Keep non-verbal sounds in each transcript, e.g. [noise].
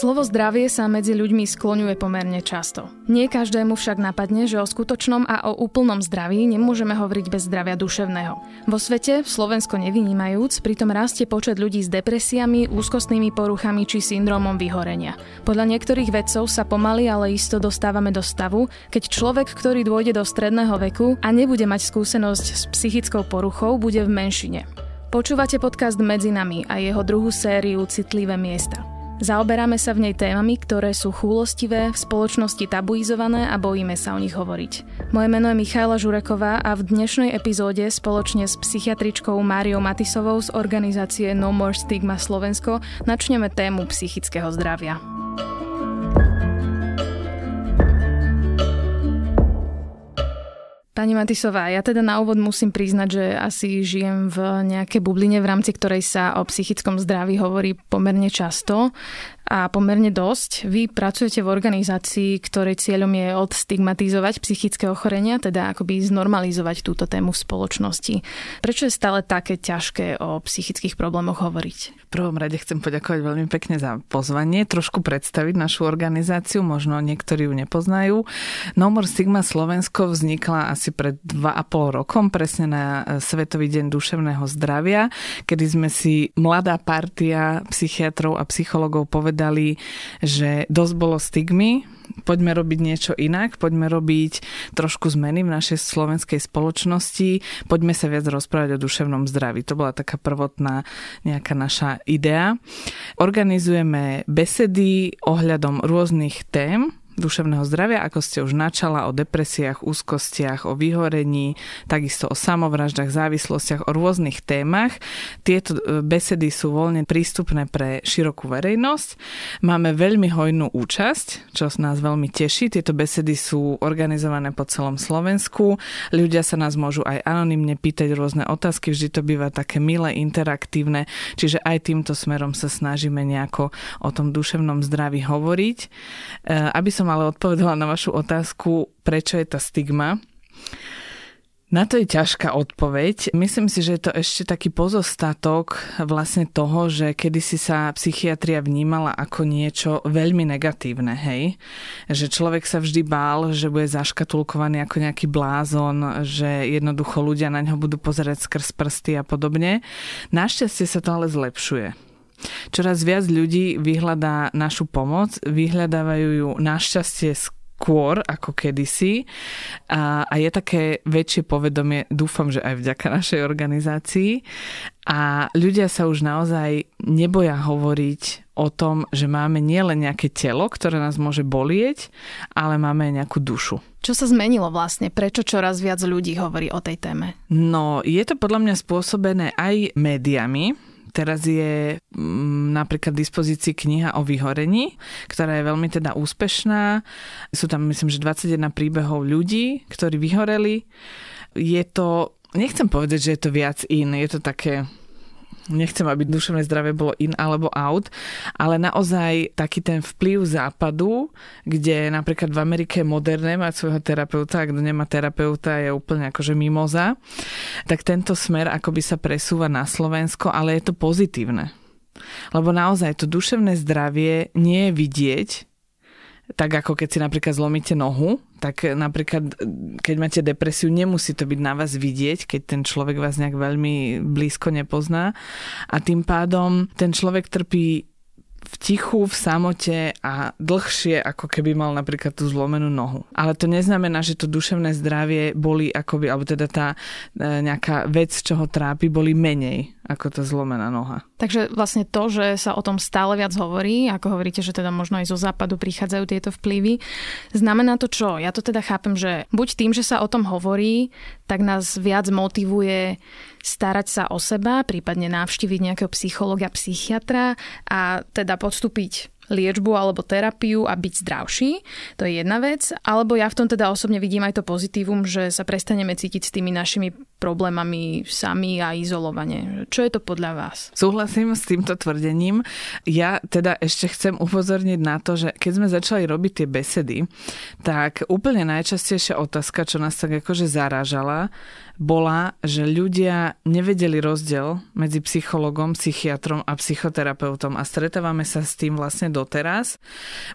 Slovo zdravie sa medzi ľuďmi skloňuje pomerne často. Nie každému však napadne, že o skutočnom a o úplnom zdraví nemôžeme hovoriť bez zdravia duševného. Vo svete, Slovensko nevynímajúc, pritom rastie počet ľudí s depresiami, úzkostnými poruchami či syndromom vyhorenia. Podľa niektorých vedcov sa pomaly, ale isto dostávame do stavu, keď človek, ktorý dôjde do stredného veku a nebude mať skúsenosť s psychickou poruchou, bude v menšine. Počúvate podcast Medzi nami a jeho druhú sériu Citlivé miesta. Zaoberáme sa v nej témami, ktoré sú chúlostivé, v spoločnosti tabuizované a bojíme sa o nich hovoriť. Moje meno je Michaela Žureková a v dnešnej epizóde spoločne s psychiatričkou Máriou Matisovou z organizácie No More Stigma Slovensko načneme tému psychického zdravia. Pani Matisová, ja teda na úvod musím priznať, že asi žijem v nejakej bubline, v rámci ktorej sa o psychickom zdraví hovorí pomerne často a pomerne dosť. Vy pracujete v organizácii, ktorej cieľom je odstigmatizovať psychické ochorenia, teda akoby znormalizovať túto tému v spoločnosti. Prečo je stále také ťažké o psychických problémoch hovoriť? V prvom rade chcem poďakovať veľmi pekne za pozvanie, trošku predstaviť našu organizáciu, možno niektorí ju nepoznajú. No More Stigma Slovensko vznikla asi pred 2,5 rokom, presne na Svetový deň duševného zdravia, kedy sme si mladá partia psychiatrov a psychologov povedali, povedali, že dosť bolo stigmy, poďme robiť niečo inak, poďme robiť trošku zmeny v našej slovenskej spoločnosti, poďme sa viac rozprávať o duševnom zdraví. To bola taká prvotná nejaká naša idea. Organizujeme besedy ohľadom rôznych tém, duševného zdravia, ako ste už načala, o depresiách, úzkostiach, o vyhorení, takisto o samovraždách, závislostiach, o rôznych témach. Tieto e, besedy sú voľne prístupné pre širokú verejnosť. Máme veľmi hojnú účasť, čo nás veľmi teší. Tieto besedy sú organizované po celom Slovensku. Ľudia sa nás môžu aj anonymne pýtať rôzne otázky, vždy to býva také milé, interaktívne, čiže aj týmto smerom sa snažíme nejako o tom duševnom zdraví hovoriť. E, aby som ale odpovedala na vašu otázku, prečo je tá stigma. Na to je ťažká odpoveď. Myslím si, že je to ešte taký pozostatok vlastne toho, že kedysi sa psychiatria vnímala ako niečo veľmi negatívne, hej? Že človek sa vždy bál, že bude zaškatulkovaný ako nejaký blázon, že jednoducho ľudia na ňo budú pozerať skrz prsty a podobne. Našťastie sa to ale zlepšuje. Čoraz viac ľudí vyhľadá našu pomoc, vyhľadávajú ju našťastie skôr ako kedysi a, a je také väčšie povedomie, dúfam, že aj vďaka našej organizácii a ľudia sa už naozaj neboja hovoriť o tom, že máme nielen nejaké telo, ktoré nás môže bolieť, ale máme aj nejakú dušu. Čo sa zmenilo vlastne? Prečo čoraz viac ľudí hovorí o tej téme? No, je to podľa mňa spôsobené aj médiami, Teraz je mm, napríklad v dispozícii kniha o vyhorení, ktorá je veľmi teda úspešná. Sú tam myslím, že 21 príbehov ľudí, ktorí vyhoreli. Je to, nechcem povedať, že je to viac in, je to také nechcem, aby duševné zdravie bolo in alebo out, ale naozaj taký ten vplyv západu, kde napríklad v Amerike moderné mať svojho terapeuta a kto nemá terapeuta je úplne akože mimoza, tak tento smer akoby sa presúva na Slovensko, ale je to pozitívne. Lebo naozaj to duševné zdravie nie je vidieť, tak ako keď si napríklad zlomíte nohu, tak napríklad keď máte depresiu, nemusí to byť na vás vidieť, keď ten človek vás nejak veľmi blízko nepozná. A tým pádom ten človek trpí v tichu, v samote a dlhšie, ako keby mal napríklad tú zlomenú nohu. Ale to neznamená, že to duševné zdravie boli akoby, alebo teda tá e, nejaká vec, čo ho trápi, boli menej ako tá zlomená noha. Takže vlastne to, že sa o tom stále viac hovorí, ako hovoríte, že teda možno aj zo západu prichádzajú tieto vplyvy, znamená to čo? Ja to teda chápem, že buď tým, že sa o tom hovorí, tak nás viac motivuje starať sa o seba, prípadne navštíviť nejakého psychologa, psychiatra a teda podstúpiť liečbu alebo terapiu a byť zdravší. To je jedna vec. Alebo ja v tom teda osobne vidím aj to pozitívum, že sa prestaneme cítiť s tými našimi problémami sami a izolovane. Čo je to podľa vás? Súhlasím s týmto tvrdením. Ja teda ešte chcem upozorniť na to, že keď sme začali robiť tie besedy, tak úplne najčastejšia otázka, čo nás tak akože zarážala, bola, že ľudia nevedeli rozdiel medzi psychologom, psychiatrom a psychoterapeutom a stretávame sa s tým vlastne doteraz.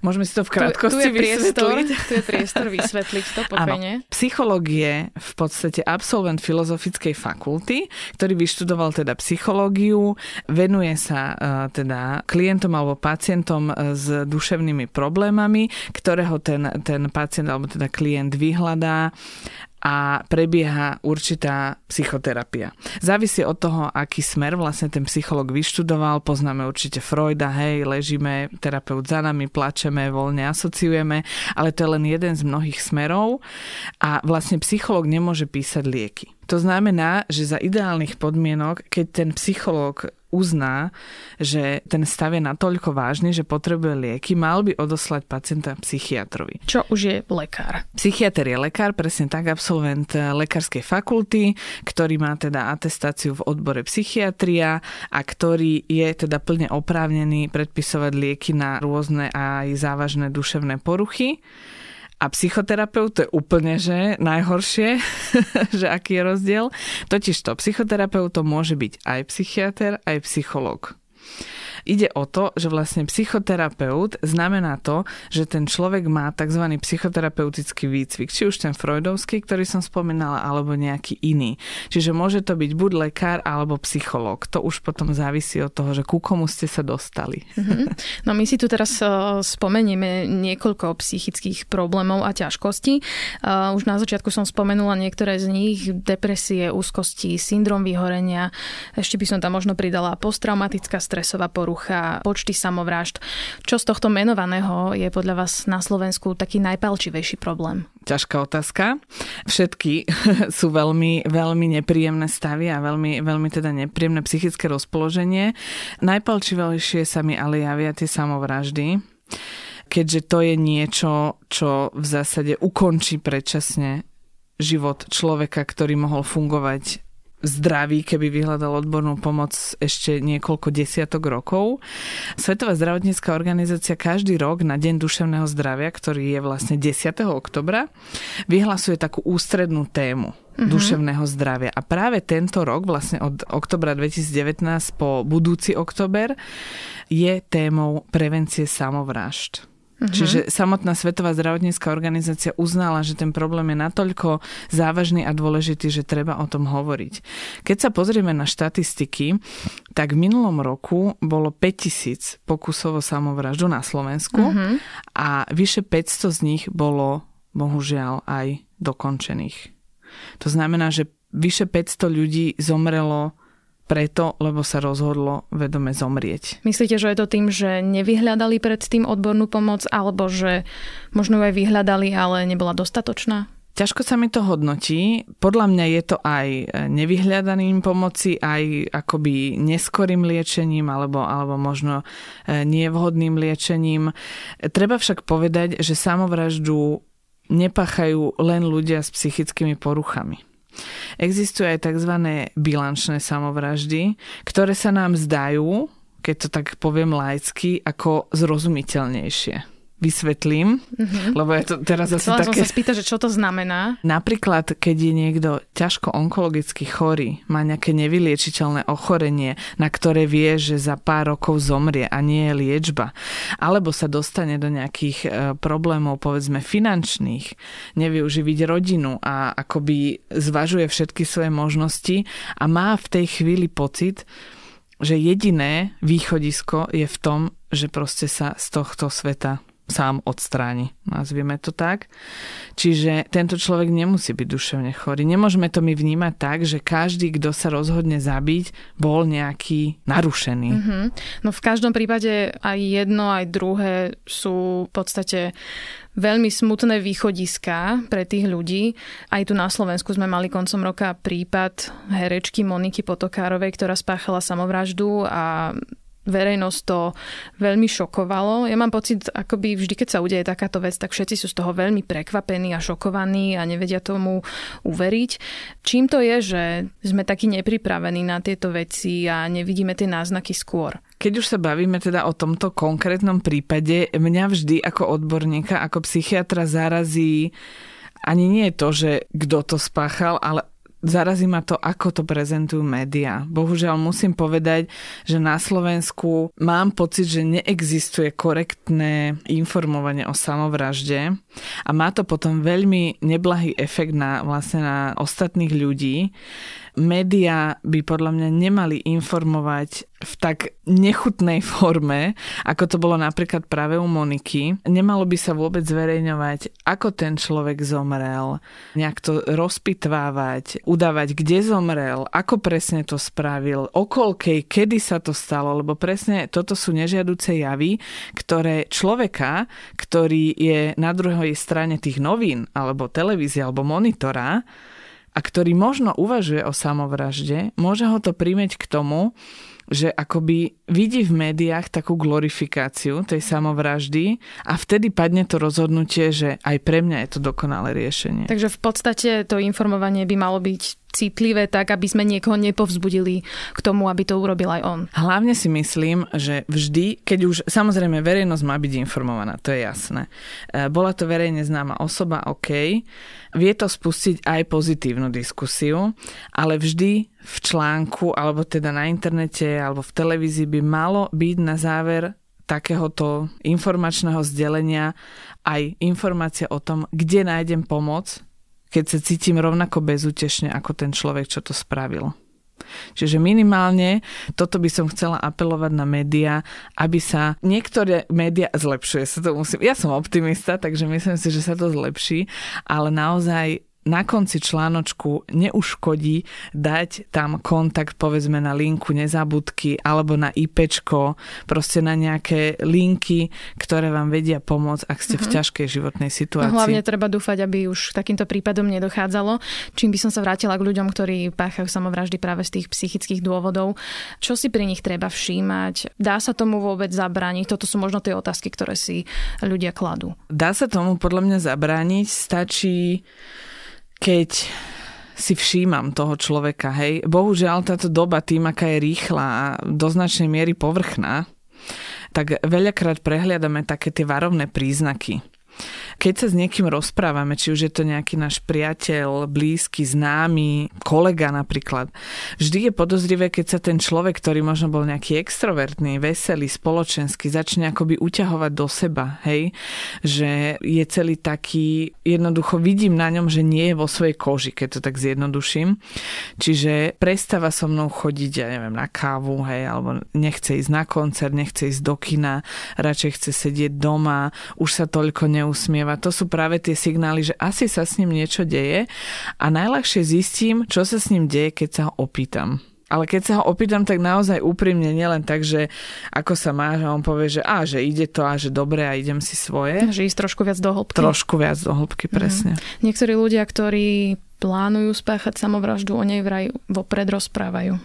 Môžeme si to v krátkosti tu, tu je priestor, Tu je priestor vysvetliť to pokojne. psycholog je v podstate absolvent filozofickej fakulty, ktorý vyštudoval teda psychológiu, venuje sa uh, teda klientom alebo pacientom e, s duševnými problémami, ktorého ten, ten pacient alebo teda klient vyhľadá a prebieha určitá psychoterapia. Závisí od toho, aký smer vlastne ten psycholog vyštudoval. Poznáme určite Freuda, hej, ležíme, terapeut za nami, plačeme, voľne asociujeme, ale to je len jeden z mnohých smerov a vlastne psycholog nemôže písať lieky. To znamená, že za ideálnych podmienok, keď ten psychológ uzná, že ten stav je natoľko vážny, že potrebuje lieky, mal by odoslať pacienta psychiatrovi. Čo už je lekár? Psychiatr je lekár, presne tak, absolvent lekárskej fakulty, ktorý má teda atestáciu v odbore psychiatria a ktorý je teda plne oprávnený predpisovať lieky na rôzne aj závažné duševné poruchy. A psychoterapeut to je úplne, že najhoršie, [laughs] že aký je rozdiel. Totiž to, psychoterapeutom môže byť aj psychiatr, aj psychológ. Ide o to, že vlastne psychoterapeut znamená to, že ten človek má tzv. psychoterapeutický výcvik, či už ten freudovský, ktorý som spomínala, alebo nejaký iný. Čiže môže to byť buď lekár alebo psychológ. To už potom závisí od toho, že ku komu ste sa dostali. Mm-hmm. No my si tu teraz uh, spomenieme niekoľko psychických problémov a ťažkostí. Uh, už na začiatku som spomenula niektoré z nich, depresie, úzkosti, syndrom vyhorenia. Ešte by som tam možno pridala posttraumatická stresová porucha porucha, počty samovrážd. Čo z tohto menovaného je podľa vás na Slovensku taký najpalčivejší problém? Ťažká otázka. Všetky [laughs] sú veľmi, veľmi nepríjemné stavy a veľmi, veľmi teda nepríjemné psychické rozpoloženie. Najpalčivejšie sa mi ale javia tie samovraždy keďže to je niečo, čo v zásade ukončí predčasne život človeka, ktorý mohol fungovať zdraví, keby vyhľadal odbornú pomoc ešte niekoľko desiatok rokov. Svetová zdravotnícká organizácia každý rok na Deň duševného zdravia, ktorý je vlastne 10. oktobra, vyhlasuje takú ústrednú tému mm-hmm. duševného zdravia. A práve tento rok, vlastne od oktobra 2019 po budúci oktober, je témou prevencie samovrážd. Mm-hmm. Čiže samotná Svetová zdravotnícká organizácia uznala, že ten problém je natoľko závažný a dôležitý, že treba o tom hovoriť. Keď sa pozrieme na štatistiky, tak v minulom roku bolo 5000 pokusov o samovraždu na Slovensku mm-hmm. a vyše 500 z nich bolo bohužiaľ aj dokončených. To znamená, že vyše 500 ľudí zomrelo preto, lebo sa rozhodlo vedome zomrieť. Myslíte, že je to tým, že nevyhľadali predtým odbornú pomoc, alebo že možno aj vyhľadali, ale nebola dostatočná? Ťažko sa mi to hodnotí. Podľa mňa je to aj nevyhľadaným pomoci, aj akoby neskorým liečením alebo, alebo možno e, nevhodným liečením. Treba však povedať, že samovraždu nepachajú len ľudia s psychickými poruchami. Existujú aj tzv. bilančné samovraždy, ktoré sa nám zdajú, keď to tak poviem laicky, ako zrozumiteľnejšie vysvetlím, mm-hmm. lebo je to teraz asi Chcela také... som sa spýtať, že čo to znamená? Napríklad, keď je niekto ťažko onkologicky chorý, má nejaké nevyliečiteľné ochorenie, na ktoré vie, že za pár rokov zomrie a nie je liečba, alebo sa dostane do nejakých e, problémov, povedzme, finančných, nevie uživiť rodinu a akoby zvažuje všetky svoje možnosti a má v tej chvíli pocit, že jediné východisko je v tom, že proste sa z tohto sveta sám odstráni, nazvieme to tak. Čiže tento človek nemusí byť duševne chorý. Nemôžeme to my vnímať tak, že každý, kto sa rozhodne zabiť, bol nejaký narušený. Mm-hmm. No v každom prípade aj jedno, aj druhé sú v podstate veľmi smutné východiska pre tých ľudí. Aj tu na Slovensku sme mali koncom roka prípad herečky Moniky Potokárovej, ktorá spáchala samovraždu a verejnosť to veľmi šokovalo. Ja mám pocit, akoby vždy, keď sa udeje takáto vec, tak všetci sú z toho veľmi prekvapení a šokovaní a nevedia tomu uveriť. Čím to je, že sme takí nepripravení na tieto veci a nevidíme tie náznaky skôr? Keď už sa bavíme teda o tomto konkrétnom prípade, mňa vždy ako odborníka, ako psychiatra zarazí ani nie je to, že kto to spáchal, ale zarazí ma to, ako to prezentujú médiá. Bohužiaľ musím povedať, že na Slovensku mám pocit, že neexistuje korektné informovanie o samovražde a má to potom veľmi neblahý efekt na, vlastne na ostatných ľudí médiá by podľa mňa nemali informovať v tak nechutnej forme, ako to bolo napríklad práve u Moniky. Nemalo by sa vôbec zverejňovať, ako ten človek zomrel, nejak to rozpitvávať, udávať, kde zomrel, ako presne to spravil, okolkej, kedy sa to stalo, lebo presne toto sú nežiaduce javy, ktoré človeka, ktorý je na druhej strane tých novín, alebo televízie, alebo monitora, a ktorý možno uvažuje o samovražde, môže ho to prímeť k tomu, že akoby vidí v médiách takú glorifikáciu tej samovraždy a vtedy padne to rozhodnutie, že aj pre mňa je to dokonalé riešenie. Takže v podstate to informovanie by malo byť citlivé tak, aby sme niekoho nepovzbudili k tomu, aby to urobil aj on. Hlavne si myslím, že vždy, keď už samozrejme verejnosť má byť informovaná, to je jasné. E, bola to verejne známa osoba, OK, vie to spustiť aj pozitívnu diskusiu, ale vždy v článku, alebo teda na internete, alebo v televízii by malo byť na záver takéhoto informačného zdelenia aj informácia o tom, kde nájdem pomoc, keď sa cítim rovnako bezútešne ako ten človek, čo to spravil. Čiže minimálne toto by som chcela apelovať na médiá, aby sa niektoré médiá zlepšuje sa to musím. Ja som optimista, takže myslím si, že sa to zlepší, ale naozaj na konci článočku neuškodí dať tam kontakt povedzme na linku nezabudky alebo na IPčko, proste na nejaké linky, ktoré vám vedia pomôcť, ak ste uh-huh. v mhm. ťažkej životnej no, situácii. No, hlavne treba dúfať, aby už takýmto prípadom nedochádzalo. Čím by som sa vrátila k ľuďom, ktorí páchajú samovraždy práve z tých psychických dôvodov. Čo si pri nich treba všímať? Dá sa tomu vôbec zabrániť? Toto sú možno tie otázky, ktoré si ľudia kladú. Dá sa tomu podľa mňa zabrániť. Stačí keď si všímam toho človeka, hej. Bohužiaľ táto doba tým, aká je rýchla a do značnej miery povrchná, tak veľakrát prehliadame také tie varovné príznaky. Keď sa s niekým rozprávame, či už je to nejaký náš priateľ, blízky, známy, kolega napríklad, vždy je podozrivé, keď sa ten človek, ktorý možno bol nejaký extrovertný, veselý, spoločenský, začne akoby uťahovať do seba, hej? Že je celý taký, jednoducho vidím na ňom, že nie je vo svojej koži, keď to tak zjednoduším. Čiže prestáva so mnou chodiť, ja neviem, na kávu, hej, alebo nechce ísť na koncert, nechce ísť do kina, radšej chce sedieť doma, už sa toľko ne neusmieva. To sú práve tie signály, že asi sa s ním niečo deje a najľahšie zistím, čo sa s ním deje, keď sa ho opýtam. Ale keď sa ho opýtam, tak naozaj úprimne, nielen tak, že ako sa má, že on povie, že a, že ide to a že dobre a idem si svoje. Že ísť trošku viac do hĺbky. Trošku viac do hĺbky, presne. Mm. Niektorí ľudia, ktorí plánujú spáchať samovraždu, o nej vraj vopred rozprávajú.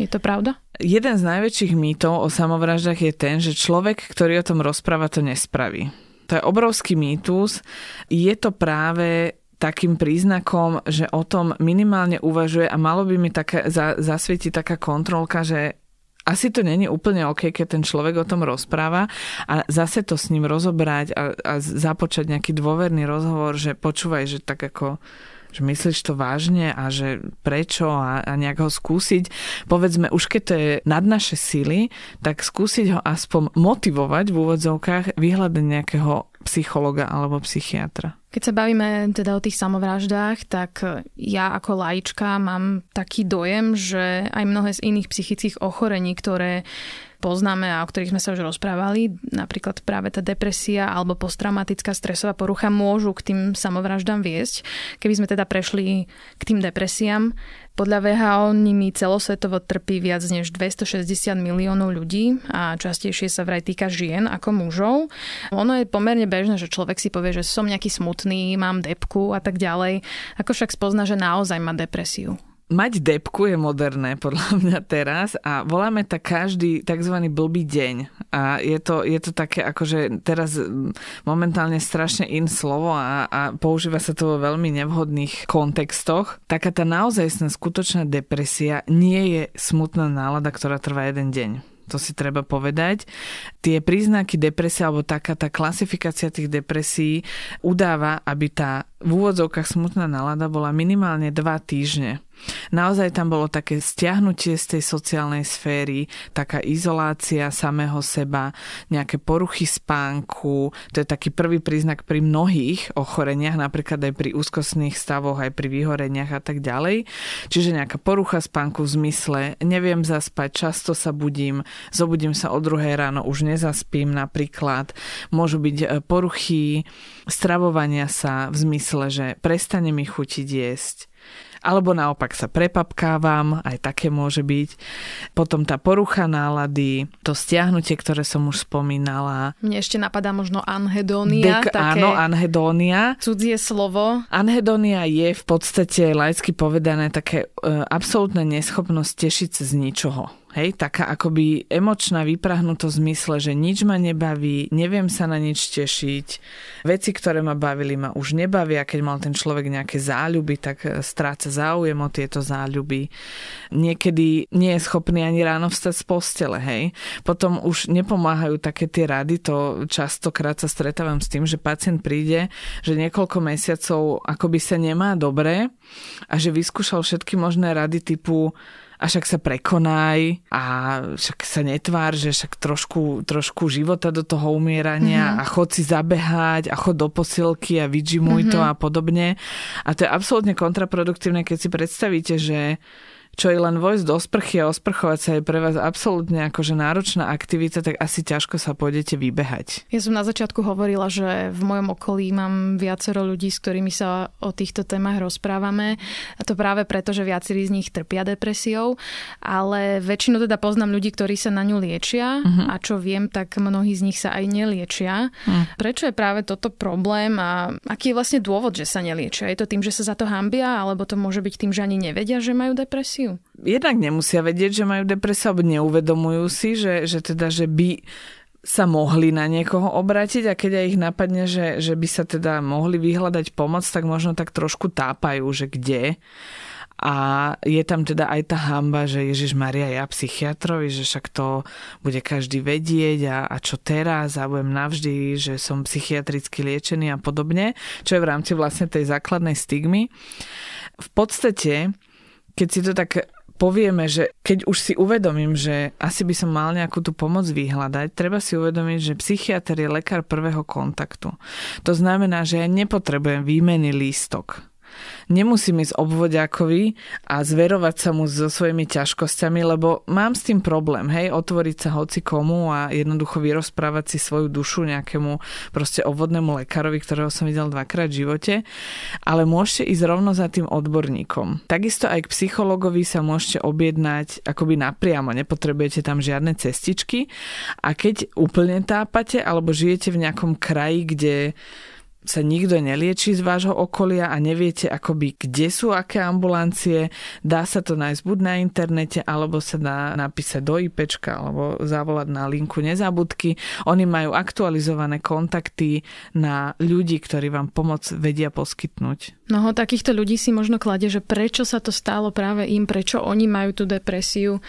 Je to pravda? Jeden z najväčších mýtov o samovraždách je ten, že človek, ktorý o tom rozpráva, to nespraví. To je obrovský mýtus. Je to práve takým príznakom, že o tom minimálne uvažuje a malo by mi také, za, zasvietiť taká kontrolka, že asi to není úplne OK, keď ten človek o tom rozpráva a zase to s ním rozobrať a, a započať nejaký dôverný rozhovor, že počúvaj, že tak ako že myslíš to vážne a že prečo a, a nejak ho skúsiť. Povedzme, už keď to je nad naše sily, tak skúsiť ho aspoň motivovať v úvodzovkách vyhľadať nejakého psychologa alebo psychiatra. Keď sa bavíme teda o tých samovraždách, tak ja ako laička mám taký dojem, že aj mnohé z iných psychických ochorení, ktoré poznáme a o ktorých sme sa už rozprávali, napríklad práve tá depresia alebo posttraumatická stresová porucha môžu k tým samovraždám viesť. Keby sme teda prešli k tým depresiám, podľa VHO nimi celosvetovo trpí viac než 260 miliónov ľudí a častejšie sa vraj týka žien ako mužov. Ono je pomerne bežné, že človek si povie, že som nejaký smutný, mám depku a tak ďalej. Ako však spozna, že naozaj má depresiu? Mať depku je moderné podľa [laughs] mňa teraz a voláme tak každý tzv. blbý deň. A je to, je to také akože teraz momentálne strašne in slovo a, a používa sa to vo veľmi nevhodných kontextoch. Taká tá naozaj skutočná depresia nie je smutná nálada, ktorá trvá jeden deň to si treba povedať. Tie príznaky depresie alebo taká tá klasifikácia tých depresí udáva, aby tá v úvodzovkách smutná nálada bola minimálne dva týždne. Naozaj tam bolo také stiahnutie z tej sociálnej sféry, taká izolácia samého seba, nejaké poruchy spánku, to je taký prvý príznak pri mnohých ochoreniach, napríklad aj pri úzkostných stavoch, aj pri vyhoreniach a tak ďalej. Čiže nejaká porucha spánku v zmysle, neviem zaspať, často sa budím, zobudím sa o druhé ráno, už nezaspím napríklad. Môžu byť e, poruchy stravovania sa v zmysle, že prestane mi chutiť jesť alebo naopak sa prepapkávam, aj také môže byť. Potom tá porucha nálady, to stiahnutie, ktoré som už spomínala. Mne ešte napadá možno anhedónia. Dek, také áno, anhedónia. Cudzie slovo. Anhedónia je v podstate laicky povedané také e, absolútna neschopnosť tešiť sa z ničoho. Hej, taká akoby emočná vyprahnutosť v zmysle, že nič ma nebaví, neviem sa na nič tešiť, veci, ktoré ma bavili, ma už nebavia, keď mal ten človek nejaké záľuby, tak e, stráca záujem o tieto záľuby. Niekedy nie je schopný ani ráno vstať z postele, hej. Potom už nepomáhajú také tie rady, to častokrát sa stretávam s tým, že pacient príde, že niekoľko mesiacov akoby sa nemá dobre a že vyskúšal všetky možné rady typu a však sa prekonaj a však sa netvár, že však trošku, trošku života do toho umierania mm-hmm. a chod si zabehať a chod do posilky a vyžimuj mm-hmm. to a podobne. A to je absolútne kontraproduktívne, keď si predstavíte, že čo je len vojsť do sprchy a osprchovať sa je pre vás absolútne akože náročná aktivita, tak asi ťažko sa pôjdete vybehať. Ja som na začiatku hovorila, že v mojom okolí mám viacero ľudí, s ktorými sa o týchto témach rozprávame. A to práve preto, že viacerí z nich trpia depresiou, ale väčšinou teda poznám ľudí, ktorí sa na ňu liečia uh-huh. a čo viem, tak mnohí z nich sa aj neliečia. Uh-huh. Prečo je práve toto problém a aký je vlastne dôvod, že sa neliečia? Je to tým, že sa za to hambia, alebo to môže byť tým, že ani nevedia, že majú depresiu? Jednak nemusia vedieť, že majú depresiu, alebo neuvedomujú si, že, že teda, že by sa mohli na niekoho obrátiť a keď aj ich napadne, že, že by sa teda mohli vyhľadať pomoc, tak možno tak trošku tápajú, že kde. A je tam teda aj tá hamba, že Ježiš Maria ja psychiatrovi, že však to bude každý vedieť a, a čo teraz a budem navždy, že som psychiatricky liečený a podobne, čo je v rámci vlastne tej základnej stigmy. V podstate keď si to tak povieme, že keď už si uvedomím, že asi by som mal nejakú tú pomoc vyhľadať, treba si uvedomiť, že psychiatr je lekár prvého kontaktu. To znamená, že ja nepotrebujem výmeny lístok Nemusím ísť obvodiakovi a zverovať sa mu so svojimi ťažkosťami, lebo mám s tým problém, hej, otvoriť sa hoci komu a jednoducho vyrozprávať si svoju dušu nejakému proste obvodnému lekárovi, ktorého som videl dvakrát v živote, ale môžete ísť rovno za tým odborníkom. Takisto aj k psychologovi sa môžete objednať akoby napriamo, nepotrebujete tam žiadne cestičky a keď úplne tápate alebo žijete v nejakom kraji, kde sa nikto nelieči z vášho okolia a neviete akoby, kde sú aké ambulancie, dá sa to nájsť buď na internete, alebo sa dá napísať do IPčka, alebo zavolať na linku nezabudky. Oni majú aktualizované kontakty na ľudí, ktorí vám pomoc vedia poskytnúť. Mnoho takýchto ľudí si možno klade, že prečo sa to stalo práve im, prečo oni majú tú depresiu.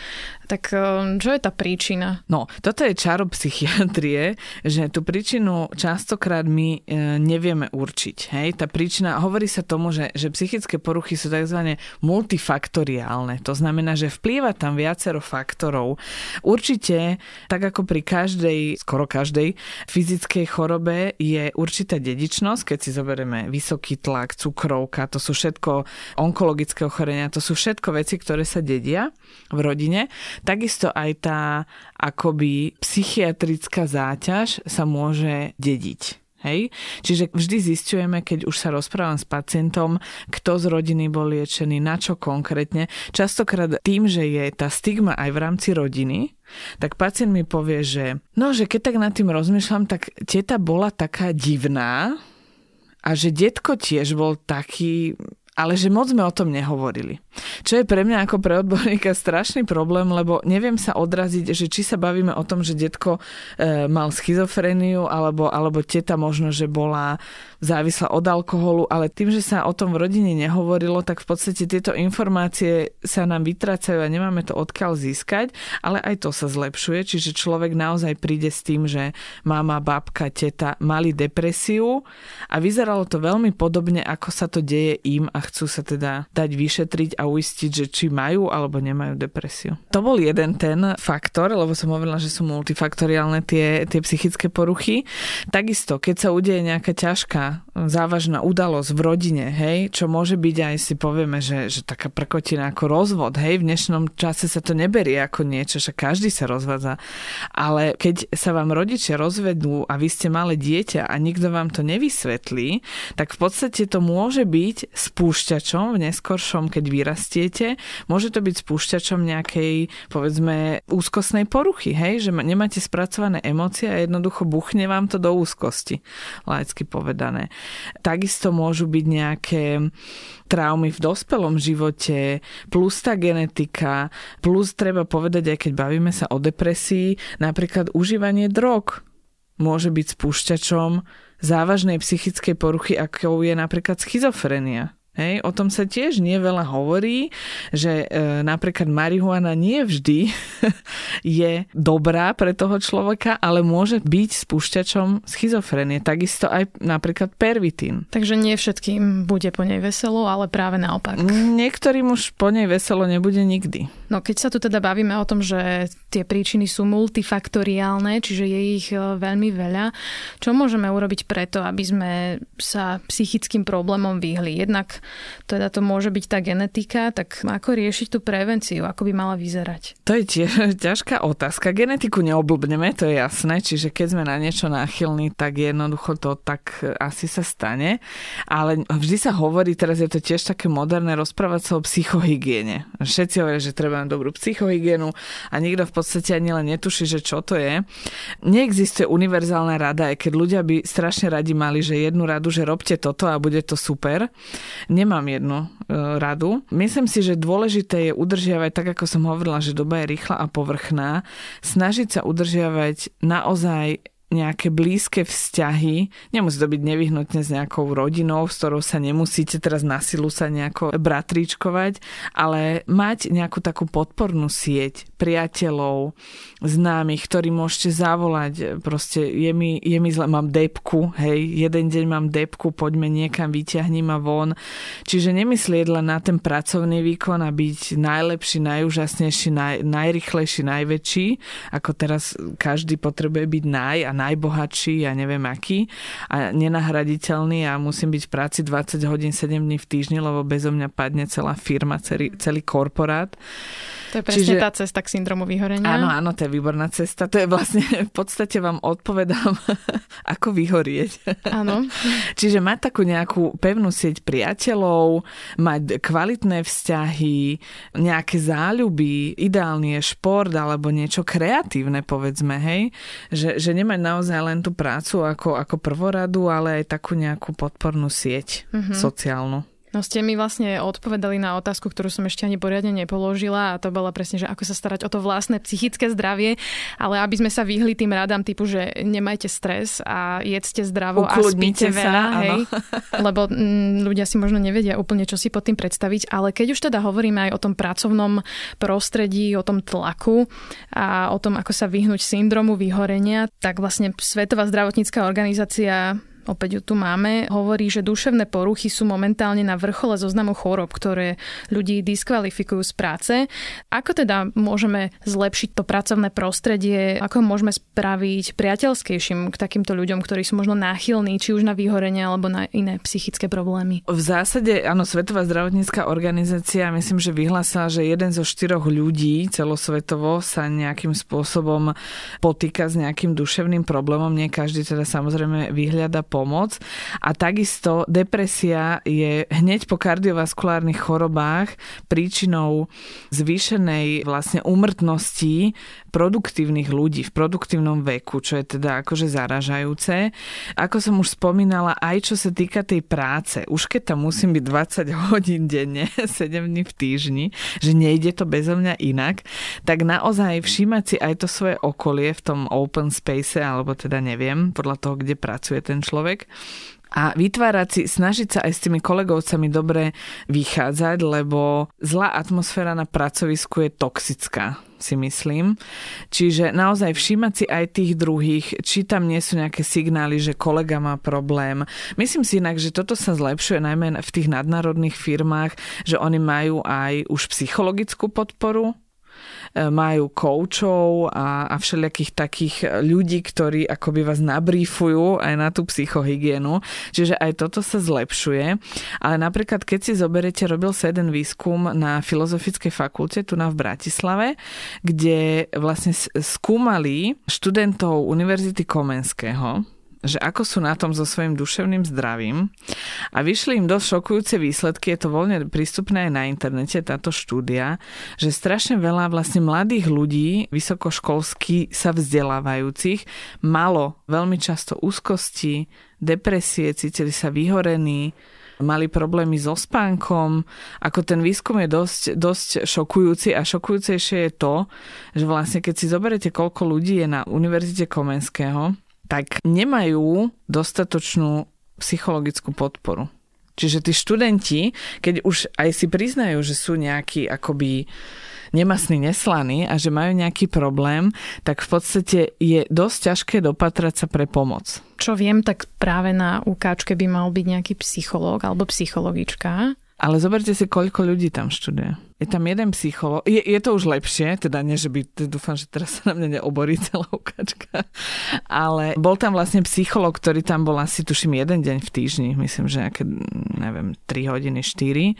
Tak ehm, čo je tá príčina? No, toto je čaro psychiatrie, že tú príčinu častokrát my e, nevieme určiť. Hej? Tá príčina, hovorí sa tomu, že, že psychické poruchy sú tzv. multifaktoriálne. To znamená, že vplýva tam viacero faktorov. Určite, tak ako pri každej, skoro každej fyzickej chorobe je určitá dedičnosť, keď si zoberieme vysoký tlak, cukrovka, to sú všetko onkologické ochorenia, to sú všetko veci, ktoré sa dedia v rodine. Takisto aj tá akoby psychiatrická záťaž sa môže dediť. Hej? Čiže vždy zistujeme, keď už sa rozprávam s pacientom, kto z rodiny bol liečený, na čo konkrétne. Častokrát tým, že je tá stigma aj v rámci rodiny, tak pacient mi povie, že no, že keď tak nad tým rozmýšľam, tak teta bola taká divná a že detko tiež bol taký ale že moc sme o tom nehovorili. Čo je pre mňa ako pre odborníka strašný problém, lebo neviem sa odraziť, že či sa bavíme o tom, že detko e, mal schizofreniu, alebo, alebo teta možno, že bola závislá od alkoholu, ale tým, že sa o tom v rodine nehovorilo, tak v podstate tieto informácie sa nám vytracajú a nemáme to odkiaľ získať, ale aj to sa zlepšuje, čiže človek naozaj príde s tým, že mama, babka, teta mali depresiu a vyzeralo to veľmi podobne, ako sa to deje im a chcú sa teda dať vyšetriť a uistiť, že či majú alebo nemajú depresiu. To bol jeden ten faktor, lebo som hovorila, že sú multifaktoriálne tie, tie psychické poruchy. Takisto, keď sa udeje nejaká ťažká, závažná udalosť v rodine, hej, čo môže byť aj si povieme, že, že taká prkotina ako rozvod, hej, v dnešnom čase sa to neberie ako niečo, že každý sa rozvádza. Ale keď sa vám rodičia rozvedú a vy ste malé dieťa a nikto vám to nevysvetlí, tak v podstate to môže byť spúšťačom v neskoršom, keď vyrastiete, môže to byť spúšťačom nejakej, povedzme, úzkostnej poruchy, hej, že nemáte spracované emócie a jednoducho buchne vám to do úzkosti, laicky povedané. Takisto môžu byť nejaké traumy v dospelom živote, plus tá genetika, plus treba povedať, aj keď bavíme sa o depresii, napríklad užívanie drog môže byť spúšťačom závažnej psychickej poruchy, ako je napríklad schizofrenia. Hej, o tom sa tiež nie veľa hovorí, že e, napríklad marihuana nie vždy [laughs] je dobrá pre toho človeka, ale môže byť spúšťačom schizofrenie. Takisto aj napríklad pervitín. Takže nie všetkým bude po nej veselo, ale práve naopak. Niektorým už po nej veselo nebude nikdy. No keď sa tu teda bavíme o tom, že tie príčiny sú multifaktoriálne, čiže je ich e, veľmi veľa, čo môžeme urobiť preto, aby sme sa psychickým problémom vyhli? Jednak teda to môže byť tá genetika, tak ako riešiť tú prevenciu, ako by mala vyzerať? To je tiež [laughs] ťažká otázka. Genetiku neoblbneme, to je jasné, čiže keď sme na niečo náchylní, tak jednoducho to tak asi sa stane. Ale vždy sa hovorí, teraz je to tiež také moderné rozprávať sa o psychohygiene. Všetci hovoria, že treba dobrú psychohygienu a nikto v podstate ani len netuší, že čo to je. Neexistuje univerzálna rada, aj keď ľudia by strašne radi mali, že jednu radu, že robte toto a bude to super. Nemám jednu e, radu. Myslím si, že dôležité je udržiavať, tak ako som hovorila, že doba je rýchla a povrchná, snažiť sa udržiavať naozaj nejaké blízke vzťahy, nemusí to byť nevyhnutne s nejakou rodinou, s ktorou sa nemusíte teraz na silu sa nejako bratríčkovať, ale mať nejakú takú podpornú sieť priateľov, známych, ktorí môžete zavolať, proste je mi, je mi zle, mám depku, hej, jeden deň mám depku, poďme niekam, vyťahni ma von. Čiže nemyslieť len na ten pracovný výkon a byť najlepší, najúžasnejší, naj, najrychlejší, najväčší, ako teraz každý potrebuje byť naj a najbohatší, ja neviem aký a nenahraditeľný a musím byť v práci 20 hodín 7 dní v týždni, lebo bezo mňa padne celá firma, celý, celý korporát. To je presne Čiže, tá cesta k syndromu vyhorenia. Áno, áno, to je výborná cesta. To je vlastne, v podstate vám odpovedám, [laughs] ako vyhorieť. Áno. [laughs] Čiže mať takú nejakú pevnú sieť priateľov, mať kvalitné vzťahy, nejaké záľuby, ideálny je šport alebo niečo kreatívne, povedzme, hej. Že, že nemať naozaj len tú prácu ako, ako prvoradu, ale aj takú nejakú podpornú sieť mm-hmm. sociálnu. No ste mi vlastne odpovedali na otázku, ktorú som ešte ani poriadne nepoložila a to bola presne, že ako sa starať o to vlastné psychické zdravie, ale aby sme sa vyhli tým radám typu, že nemajte stres a jedzte zdravo Ukludnite a spíte sa, veľa, hej, [laughs] lebo m, mm, ľudia si možno nevedia úplne, čo si pod tým predstaviť, ale keď už teda hovoríme aj o tom pracovnom prostredí, o tom tlaku a o tom, ako sa vyhnúť syndromu vyhorenia, tak vlastne Svetová zdravotnícká organizácia opäť ju tu máme, hovorí, že duševné poruchy sú momentálne na vrchole zoznamu chorob, ktoré ľudí diskvalifikujú z práce. Ako teda môžeme zlepšiť to pracovné prostredie, ako môžeme spraviť priateľskejším k takýmto ľuďom, ktorí sú možno náchylní, či už na vyhorenie alebo na iné psychické problémy? V zásade, áno, Svetová zdravotnícká organizácia myslím, že vyhlásila, že jeden zo štyroch ľudí celosvetovo sa nejakým spôsobom potýka s nejakým duševným problémom. Nie každý teda samozrejme vyhľada po pomoc. A takisto depresia je hneď po kardiovaskulárnych chorobách príčinou zvýšenej vlastne úmrtnosti produktívnych ľudí v produktívnom veku, čo je teda akože zaražajúce. Ako som už spomínala, aj čo sa týka tej práce, už keď tam musím byť 20 hodín denne, [laughs] 7 dní v týždni, že nejde to bezo mňa inak, tak naozaj všímať si aj to svoje okolie v tom open space, alebo teda neviem, podľa toho, kde pracuje ten človek a vytvárať si, snažiť sa aj s tými kolegovcami dobre vychádzať, lebo zlá atmosféra na pracovisku je toxická, si myslím. Čiže naozaj všímať si aj tých druhých, či tam nie sú nejaké signály, že kolega má problém. Myslím si inak, že toto sa zlepšuje najmä v tých nadnárodných firmách, že oni majú aj už psychologickú podporu majú koučov a, a všelijakých takých ľudí, ktorí akoby vás nabrífujú aj na tú psychohygienu. Čiže aj toto sa zlepšuje. Ale napríklad, keď si zoberete, robil sa jeden výskum na Filozofickej fakulte tu na v Bratislave, kde vlastne skúmali študentov Univerzity Komenského, že ako sú na tom so svojím duševným zdravím a vyšli im dosť šokujúce výsledky, je to voľne prístupné aj na internete, táto štúdia, že strašne veľa vlastne mladých ľudí, vysokoškolsky sa vzdelávajúcich, malo veľmi často úzkosti, depresie, cítili sa vyhorení, mali problémy so spánkom. Ako ten výskum je dosť, dosť šokujúci a šokujúcejšie je to, že vlastne keď si zoberete, koľko ľudí je na Univerzite Komenského, tak nemajú dostatočnú psychologickú podporu. Čiže tí študenti, keď už aj si priznajú, že sú nejakí akoby nemasní, neslaní a že majú nejaký problém, tak v podstate je dosť ťažké dopatrať sa pre pomoc. Čo viem, tak práve na ukáčke by mal byť nejaký psychológ alebo psychologička. Ale zoberte si, koľko ľudí tam študuje. Je tam jeden psycholog. Je, je to už lepšie, teda nie, že by, dúfam, že teraz sa na mňa neoborí celá ukáčka, ale bol tam vlastne psycholog, ktorý tam bol asi, tuším, jeden deň v týždni, myslím, že nejaké, neviem, 3 hodiny, 4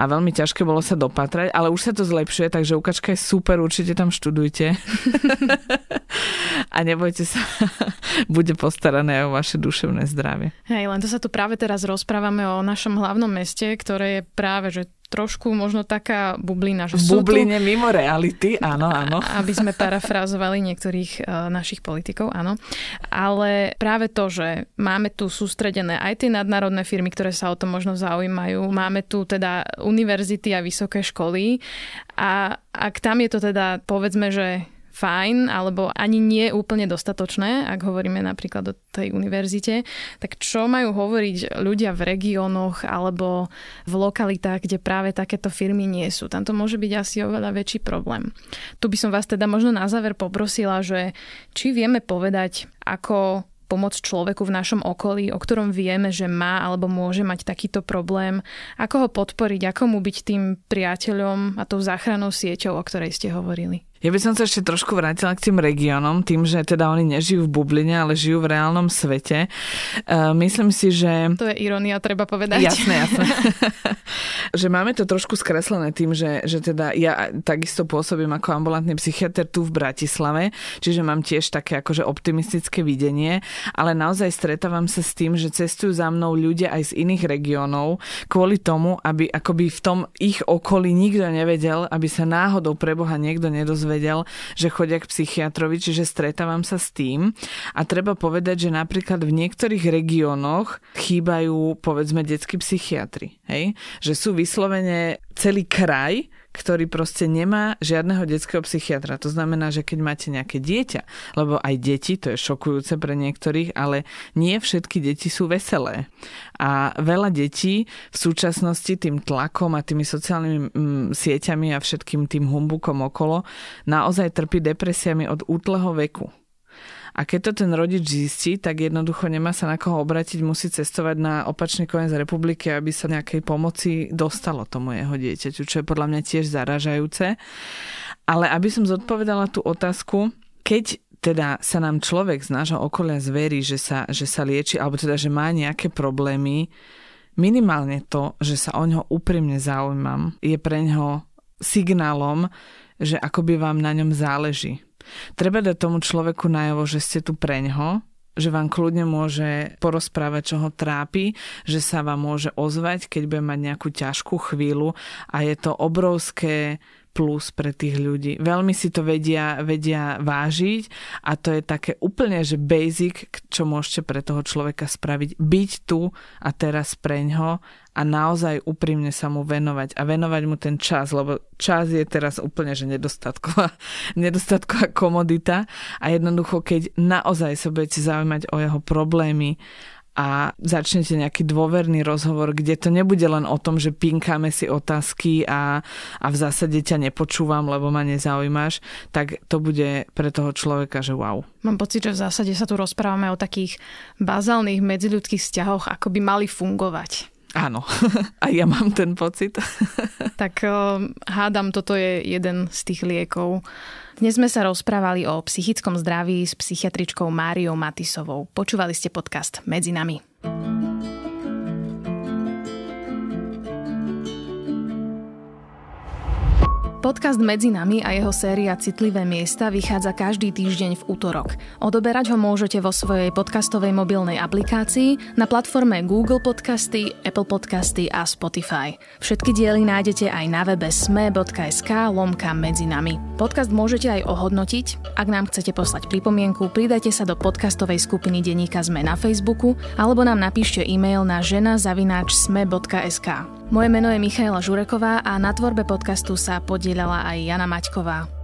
a veľmi ťažké bolo sa dopatrať, ale už sa to zlepšuje, takže ukáčka je super, určite tam študujte [laughs] a nebojte sa, [laughs] bude postarané o vaše duševné zdravie. Hej, len to sa tu práve teraz rozprávame o našom hlavnom meste, ktoré je práve, že trošku možno taká bublina. Že v bubline tu, mimo reality, áno, áno. [laughs] Aby sme parafrázovali niektorých uh, našich politikov, áno. Ale práve to, že máme tu sústredené aj tie nadnárodné firmy, ktoré sa o to možno zaujímajú, máme tu teda univerzity a vysoké školy a ak tam je to teda, povedzme, že fajn, alebo ani nie úplne dostatočné, ak hovoríme napríklad o tej univerzite, tak čo majú hovoriť ľudia v regiónoch alebo v lokalitách, kde práve takéto firmy nie sú. Tam to môže byť asi oveľa väčší problém. Tu by som vás teda možno na záver poprosila, že či vieme povedať, ako pomôcť človeku v našom okolí, o ktorom vieme, že má alebo môže mať takýto problém, ako ho podporiť, ako mu byť tým priateľom a tou záchrannou sieťou, o ktorej ste hovorili. Ja by som sa ešte trošku vrátila k tým regiónom, tým, že teda oni nežijú v bubline, ale žijú v reálnom svete. Uh, myslím si, že... To je ironia, treba povedať. Jasné, jasné. [laughs] [laughs] že máme to trošku skreslené tým, že, že teda ja takisto pôsobím ako ambulantný psychiatr tu v Bratislave, čiže mám tiež také akože optimistické videnie, ale naozaj stretávam sa s tým, že cestujú za mnou ľudia aj z iných regiónov kvôli tomu, aby akoby v tom ich okolí nikto nevedel, aby sa náhodou pre Boha niekto nedozvedel dozvedel, že chodia k psychiatrovi, čiže stretávam sa s tým. A treba povedať, že napríklad v niektorých regiónoch chýbajú povedzme detskí psychiatri. Hej? Že sú vyslovene celý kraj, ktorý proste nemá žiadneho detského psychiatra. To znamená, že keď máte nejaké dieťa, lebo aj deti, to je šokujúce pre niektorých, ale nie všetky deti sú veselé. A veľa detí v súčasnosti tým tlakom a tými sociálnymi mm, sieťami a všetkým tým humbukom okolo naozaj trpí depresiami od útleho veku. A keď to ten rodič zistí, tak jednoducho nemá sa na koho obratiť, musí cestovať na opačný koniec republiky, aby sa nejakej pomoci dostalo tomu jeho dieťaťu, čo je podľa mňa tiež zaražajúce. Ale aby som zodpovedala tú otázku, keď teda sa nám človek z nášho okolia zverí, že sa, že sa lieči, alebo teda, že má nejaké problémy, minimálne to, že sa o ňo úprimne zaujímam, je pre ňo signálom, že akoby vám na ňom záleží Treba dať tomu človeku najavo, že ste tu preňho, že vám kľudne môže porozprávať, čo ho trápi, že sa vám môže ozvať, keď bude mať nejakú ťažkú chvíľu a je to obrovské plus pre tých ľudí. Veľmi si to vedia, vedia vážiť a to je také úplne, že basic, čo môžete pre toho človeka spraviť. Byť tu a teraz preňho a naozaj úprimne sa mu venovať a venovať mu ten čas, lebo čas je teraz úplne, že nedostatková, [laughs] nedostatková komodita a jednoducho, keď naozaj sa budete zaujímať o jeho problémy a začnete nejaký dôverný rozhovor, kde to nebude len o tom, že pinkáme si otázky a, a v zásade ťa nepočúvam, lebo ma nezaujímaš, tak to bude pre toho človeka, že wow. Mám pocit, že v zásade sa tu rozprávame o takých bazálnych medziľudských vzťahoch, ako by mali fungovať. Áno, [laughs] a ja mám ten pocit. [laughs] tak hádam, toto je jeden z tých liekov, dnes sme sa rozprávali o psychickom zdraví s psychiatričkou Máriou Matisovou. Počúvali ste podcast Medzi nami. Podcast Medzi nami a jeho séria Citlivé miesta vychádza každý týždeň v útorok. Odoberať ho môžete vo svojej podcastovej mobilnej aplikácii na platforme Google Podcasty, Apple Podcasty a Spotify. Všetky diely nájdete aj na webe sme.sk lomka medzi nami. Podcast môžete aj ohodnotiť. Ak nám chcete poslať pripomienku, pridajte sa do podcastovej skupiny Deníka Sme na Facebooku alebo nám napíšte e-mail na žena.sme.sk. Moje meno je Michaela Žureková a na tvorbe podcastu sa podielala aj Jana Maťková.